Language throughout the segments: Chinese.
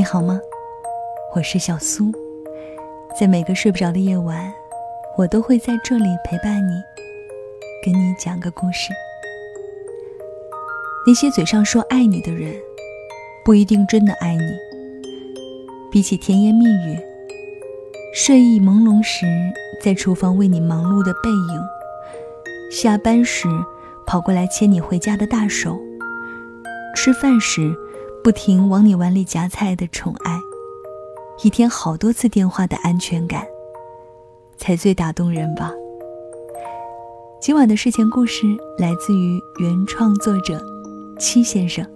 你好吗？我是小苏，在每个睡不着的夜晚，我都会在这里陪伴你，跟你讲个故事。那些嘴上说爱你的人，不一定真的爱你。比起甜言蜜语，睡意朦胧时在厨房为你忙碌的背影，下班时跑过来牵你回家的大手，吃饭时。不停往你碗里夹菜的宠爱，一天好多次电话的安全感，才最打动人吧。今晚的睡前故事来自于原创作者七先生。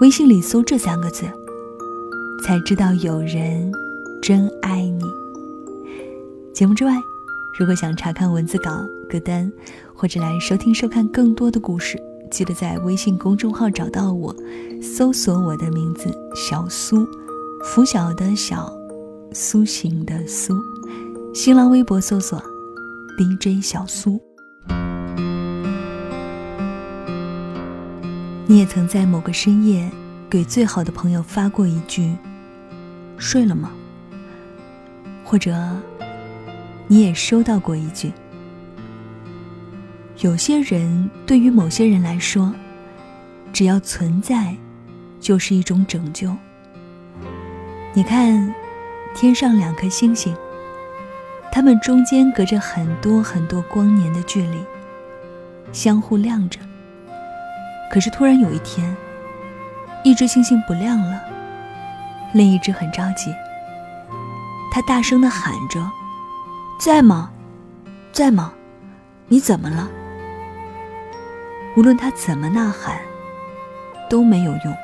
微信里搜这三个字，才知道有人真爱你。节目之外，如果想查看文字稿、歌单，或者来收听收看更多的故事。记得在微信公众号找到我，搜索我的名字小苏，拂晓的小，苏醒的苏。新浪微博搜索 DJ 小苏。你也曾在某个深夜给最好的朋友发过一句“睡了吗”，或者你也收到过一句。有些人对于某些人来说，只要存在，就是一种拯救。你看，天上两颗星星，它们中间隔着很多很多光年的距离，相互亮着。可是突然有一天，一只星星不亮了，另一只很着急，它大声的喊着：“在吗？在吗？你怎么了？”无论他怎么呐喊，都没有用。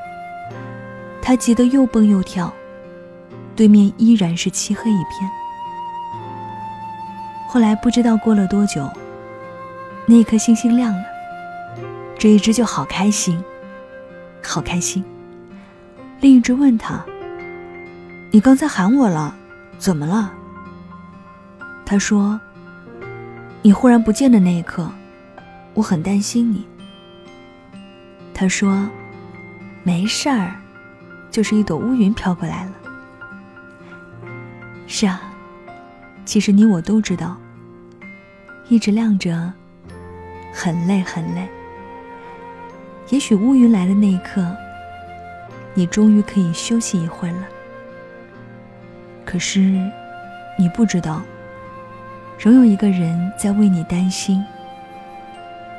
他急得又蹦又跳，对面依然是漆黑一片。后来不知道过了多久，那颗星星亮了，这一只就好开心，好开心。另一只问他：“你刚才喊我了，怎么了？”他说：“你忽然不见的那一刻，我很担心你。”他说：“没事儿，就是一朵乌云飘过来了。”是啊，其实你我都知道，一直亮着，很累很累。也许乌云来的那一刻，你终于可以休息一会儿了。可是，你不知道，仍有一个人在为你担心。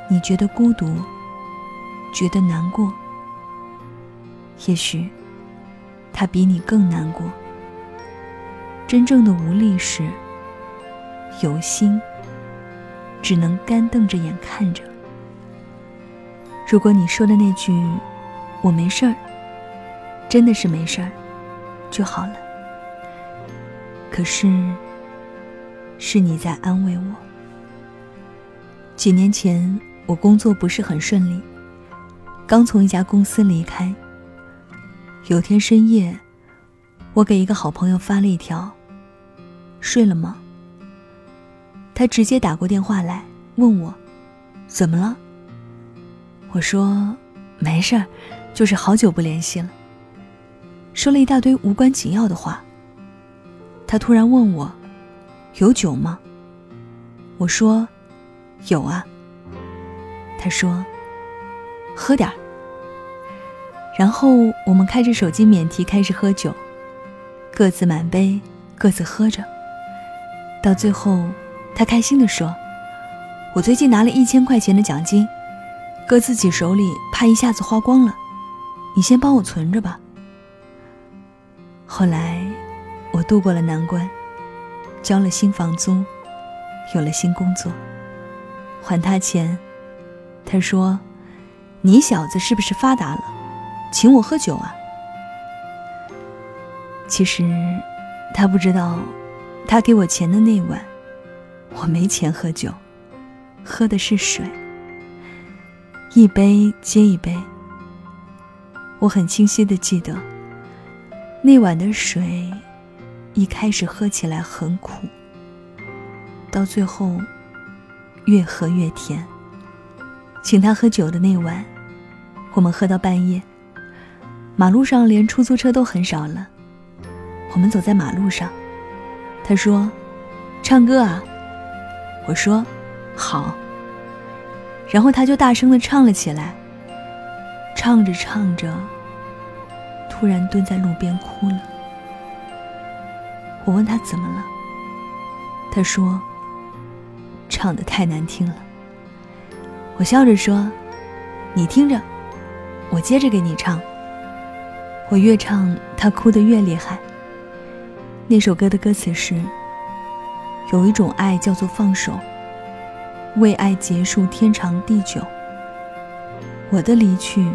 你觉得孤独。觉得难过，也许他比你更难过。真正的无力是有心，只能干瞪着眼看着。如果你说的那句“我没事儿”，真的是没事儿就好了。可是，是你在安慰我。几年前，我工作不是很顺利。刚从一家公司离开。有天深夜，我给一个好朋友发了一条：“睡了吗？”他直接打过电话来问我：“怎么了？”我说：“没事儿，就是好久不联系了。”说了一大堆无关紧要的话。他突然问我：“有酒吗？”我说：“有啊。”他说。喝点儿，然后我们开着手机免提开始喝酒，各自满杯，各自喝着。到最后，他开心地说：“我最近拿了一千块钱的奖金，搁自己手里怕一下子花光了，你先帮我存着吧。”后来，我度过了难关，交了新房租，有了新工作，还他钱，他说。你小子是不是发达了，请我喝酒啊？其实，他不知道，他给我钱的那晚，我没钱喝酒，喝的是水，一杯接一杯。我很清晰的记得，那晚的水，一开始喝起来很苦，到最后，越喝越甜。请他喝酒的那晚。我们喝到半夜，马路上连出租车都很少了。我们走在马路上，他说：“唱歌啊。”我说：“好。”然后他就大声的唱了起来。唱着唱着，突然蹲在路边哭了。我问他怎么了，他说：“唱的太难听了。”我笑着说：“你听着，我接着给你唱。”我越唱，他哭得越厉害。那首歌的歌词是：“有一种爱叫做放手，为爱结束天长地久。我的离去，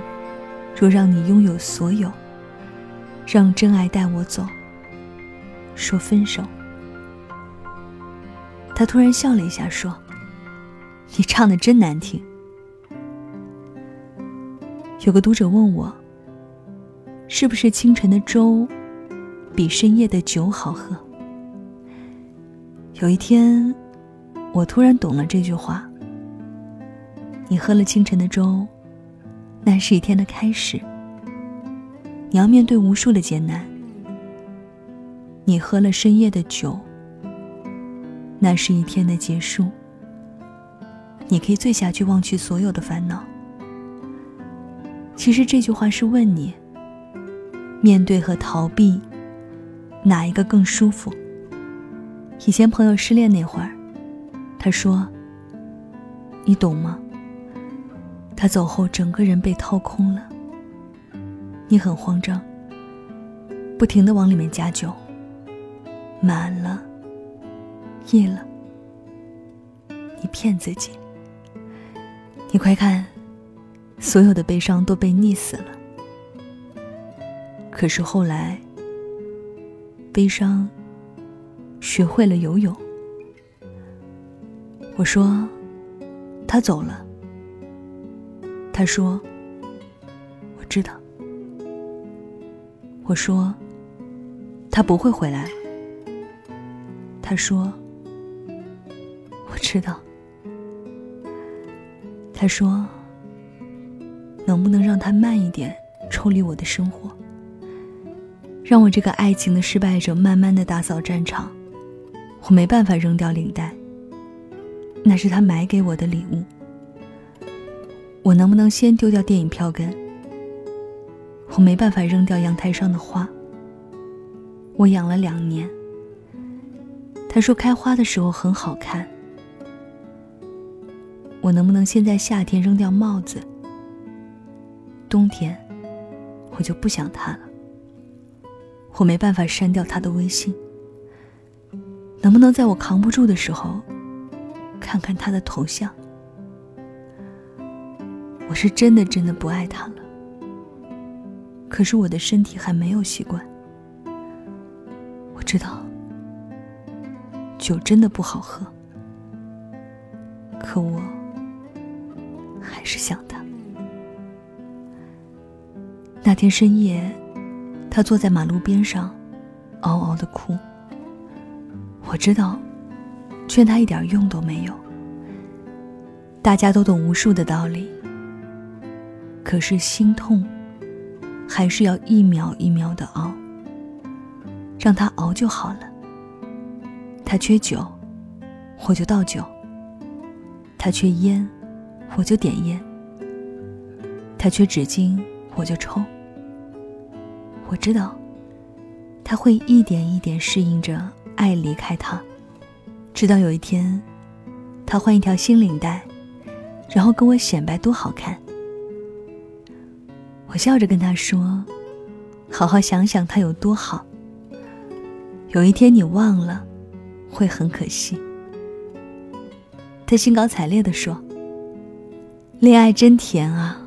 若让你拥有所有，让真爱带我走。说分手。”他突然笑了一下，说：“ 你唱的真难听。”有个读者问我：“是不是清晨的粥比深夜的酒好喝？”有一天，我突然懂了这句话。你喝了清晨的粥，那是一天的开始。你要面对无数的艰难。你喝了深夜的酒，那是一天的结束。你可以醉下去，忘去所有的烦恼。其实这句话是问你：面对和逃避，哪一个更舒服？以前朋友失恋那会儿，他说：“你懂吗？他走后，整个人被掏空了。你很慌张，不停的往里面加酒，满了，溢了。你骗自己，你快看。”所有的悲伤都被溺死了。可是后来，悲伤学会了游泳。我说：“他走了。”他说：“我知道。”我说：“他不会回来。”他说：“我知道。”他说。能不能让他慢一点抽离我的生活，让我这个爱情的失败者慢慢的打扫战场？我没办法扔掉领带，那是他买给我的礼物。我能不能先丢掉电影票根？我没办法扔掉阳台上的花，我养了两年。他说开花的时候很好看。我能不能先在夏天扔掉帽子？冬天，我就不想他了。我没办法删掉他的微信。能不能在我扛不住的时候，看看他的头像？我是真的真的不爱他了。可是我的身体还没有习惯。我知道，酒真的不好喝。可我还是想他。那天深夜，他坐在马路边上，嗷嗷的哭。我知道，劝他一点用都没有。大家都懂无数的道理，可是心痛，还是要一秒一秒的熬。让他熬就好了。他缺酒，我就倒酒；他缺烟，我就点烟；他缺纸巾，我就抽。我知道，他会一点一点适应着爱离开他，直到有一天，他换一条新领带，然后跟我显摆多好看。我笑着跟他说：“好好想想他有多好。有一天你忘了，会很可惜。”他兴高采烈地说：“恋爱真甜啊！”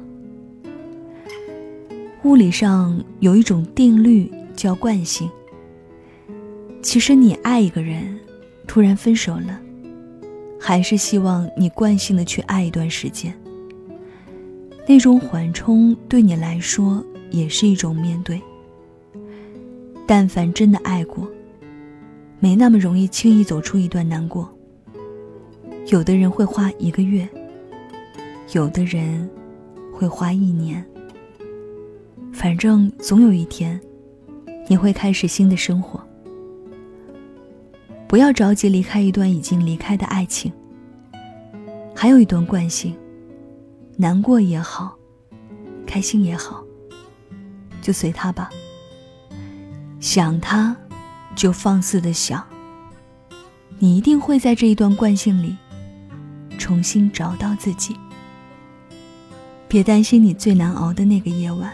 物理上有一种定律叫惯性。其实你爱一个人，突然分手了，还是希望你惯性的去爱一段时间。那种缓冲对你来说也是一种面对。但凡真的爱过，没那么容易轻易走出一段难过。有的人会花一个月，有的人会花一年。反正总有一天，你会开始新的生活。不要着急离开一段已经离开的爱情。还有一段惯性，难过也好，开心也好，就随他吧。想他，就放肆的想。你一定会在这一段惯性里，重新找到自己。别担心你最难熬的那个夜晚。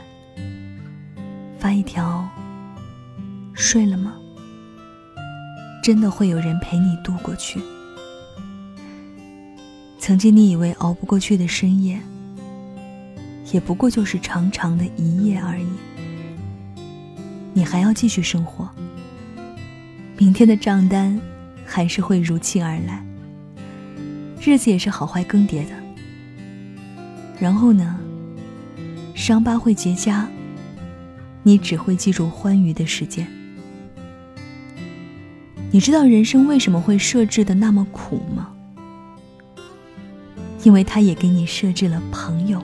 发一条。睡了吗？真的会有人陪你度过去。曾经你以为熬不过去的深夜，也不过就是长长的一夜而已。你还要继续生活，明天的账单还是会如期而来，日子也是好坏更迭的。然后呢，伤疤会结痂，你只会记住欢愉的时间。你知道人生为什么会设置的那么苦吗？因为他也给你设置了朋友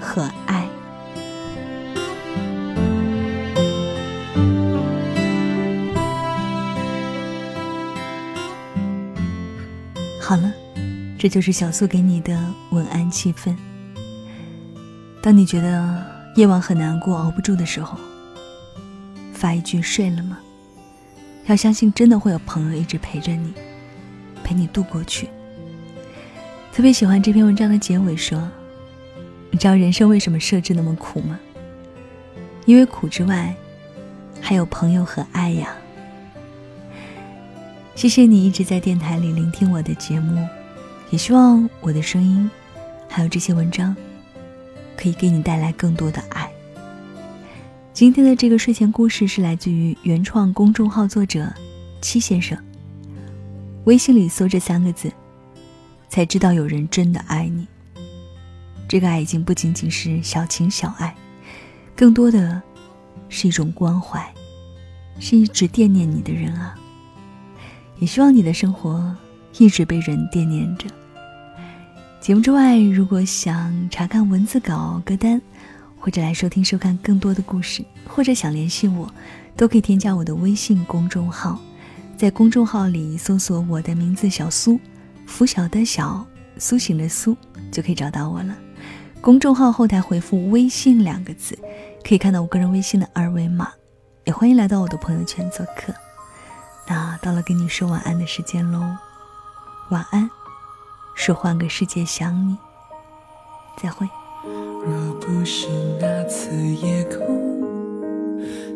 和爱。好了，这就是小苏给你的晚安气氛。当你觉得夜晚很难过、熬不住的时候，发一句“睡了吗”。要相信，真的会有朋友一直陪着你，陪你度过去。特别喜欢这篇文章的结尾说：“你知道人生为什么设置那么苦吗？因为苦之外，还有朋友和爱呀。”谢谢你一直在电台里聆听我的节目，也希望我的声音，还有这些文章，可以给你带来更多的爱。今天的这个睡前故事是来自于原创公众号作者七先生。微信里搜这三个字，才知道有人真的爱你。这个爱已经不仅仅是小情小爱，更多的是一种关怀，是一直惦念你的人啊。也希望你的生活一直被人惦念着。节目之外，如果想查看文字稿歌单。或者来收听、收看更多的故事，或者想联系我，都可以添加我的微信公众号，在公众号里搜索我的名字“小苏”，拂晓的小，苏醒的苏，就可以找到我了。公众号后台回复“微信”两个字，可以看到我个人微信的二维码。也欢迎来到我的朋友圈做客。那到了跟你说晚安的时间喽，晚安，说换个世界想你，再会。若不是那次夜空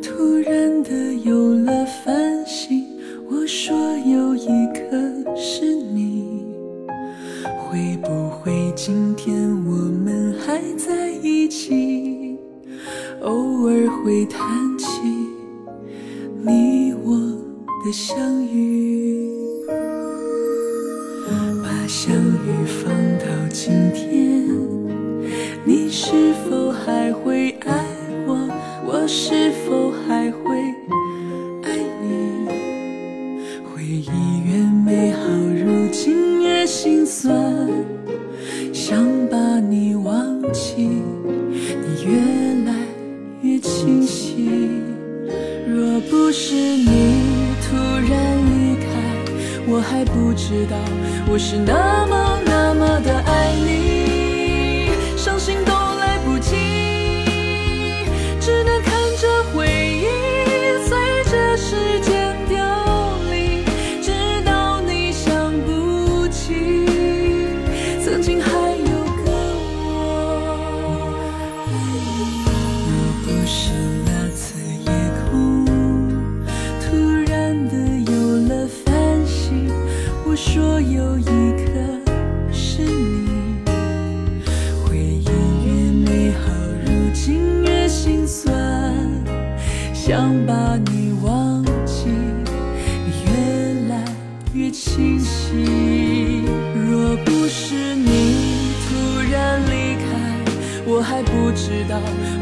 突然的有了繁星，我说有一颗是你，会不会今天我们还在一起？偶尔会谈起你我的相遇，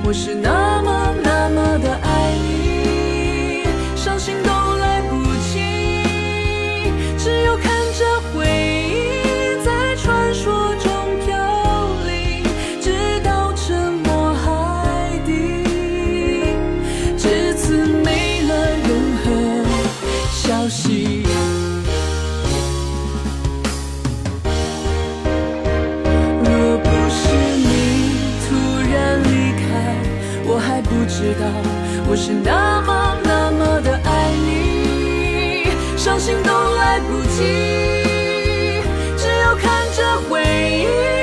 我是那着回忆。